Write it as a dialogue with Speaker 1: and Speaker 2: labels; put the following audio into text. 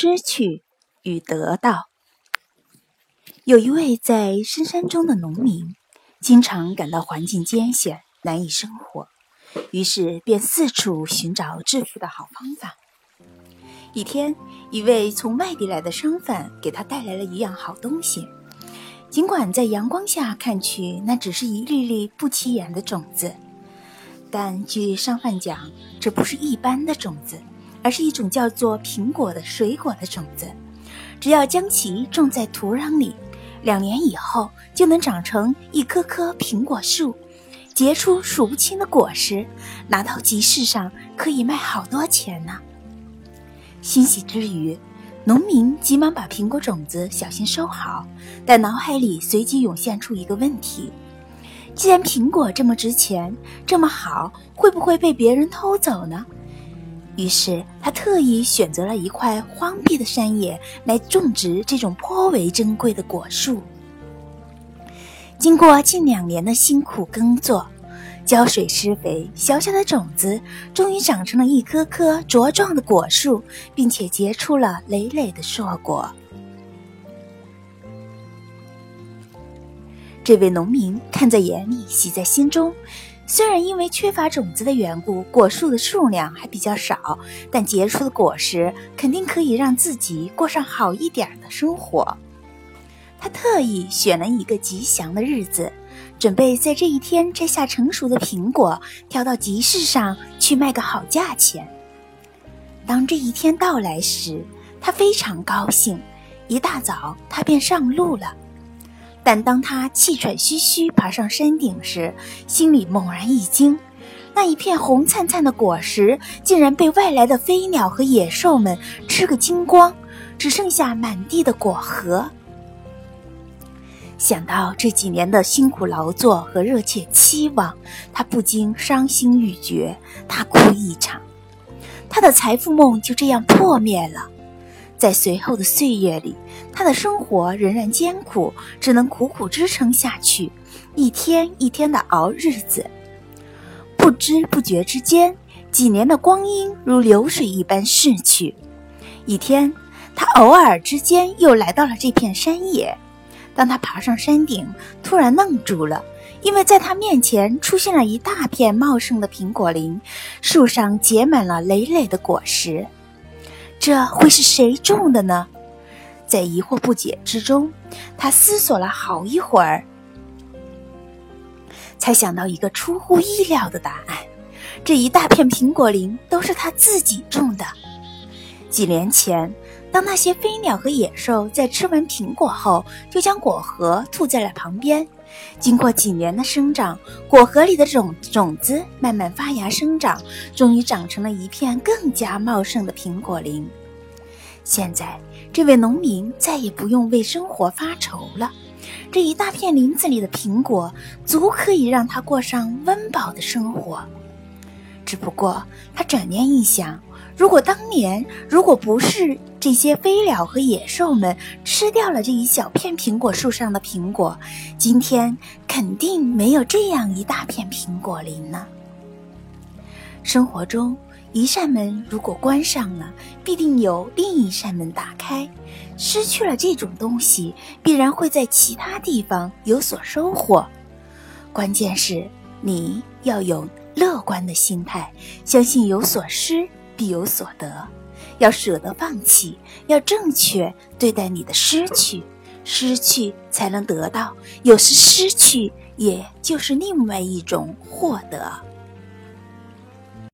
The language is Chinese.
Speaker 1: 失去与得到。有一位在深山中的农民，经常感到环境艰险，难以生活，于是便四处寻找致富的好方法。一天，一位从外地来的商贩给他带来了一样好东西，尽管在阳光下看去，那只是一粒粒不起眼的种子，但据商贩讲，这不是一般的种子。而是一种叫做苹果的水果的种子，只要将其种在土壤里，两年以后就能长成一棵棵苹果树，结出数不清的果实，拿到集市上可以卖好多钱呢。欣喜之余，农民急忙把苹果种子小心收好，但脑海里随即涌现出一个问题：既然苹果这么值钱，这么好，会不会被别人偷走呢？于是，他特意选择了一块荒僻的山野来种植这种颇为珍贵的果树。经过近两年的辛苦耕作，浇水施肥，小小的种子终于长成了一棵棵茁壮的果树，并且结出了累累的硕果。这位农民看在眼里，喜在心中。虽然因为缺乏种子的缘故，果树的数量还比较少，但结出的果实肯定可以让自己过上好一点的生活。他特意选了一个吉祥的日子，准备在这一天摘下成熟的苹果，挑到集市上去卖个好价钱。当这一天到来时，他非常高兴，一大早他便上路了。但当他气喘吁吁爬上山顶时，心里猛然一惊，那一片红灿灿的果实竟然被外来的飞鸟和野兽们吃个精光，只剩下满地的果核。想到这几年的辛苦劳作和热切期望，他不禁伤心欲绝，大哭一场，他的财富梦就这样破灭了。在随后的岁月里，他的生活仍然艰苦，只能苦苦支撑下去，一天一天的熬日子。不知不觉之间，几年的光阴如流水一般逝去。一天，他偶尔之间又来到了这片山野。当他爬上山顶，突然愣住了，因为在他面前出现了一大片茂盛的苹果林，树上结满了累累的果实。这会是谁种的呢？在疑惑不解之中，他思索了好一会儿，才想到一个出乎意料的答案：这一大片苹果林都是他自己种的。几年前，当那些飞鸟和野兽在吃完苹果后，就将果核吐在了旁边。经过几年的生长，果核里的种种子慢慢发芽生长，终于长成了一片更加茂盛的苹果林。现在，这位农民再也不用为生活发愁了。这一大片林子里的苹果，足可以让他过上温饱的生活。只不过，他转念一想。如果当年，如果不是这些飞鸟和野兽们吃掉了这一小片苹果树上的苹果，今天肯定没有这样一大片苹果林呢。生活中，一扇门如果关上了，必定有另一扇门打开。失去了这种东西，必然会在其他地方有所收获。关键是你要有乐观的心态，相信有所失。必有所得，要舍得放弃，要正确对待你的失去，失去才能得到，有时失去也就是另外一种获得。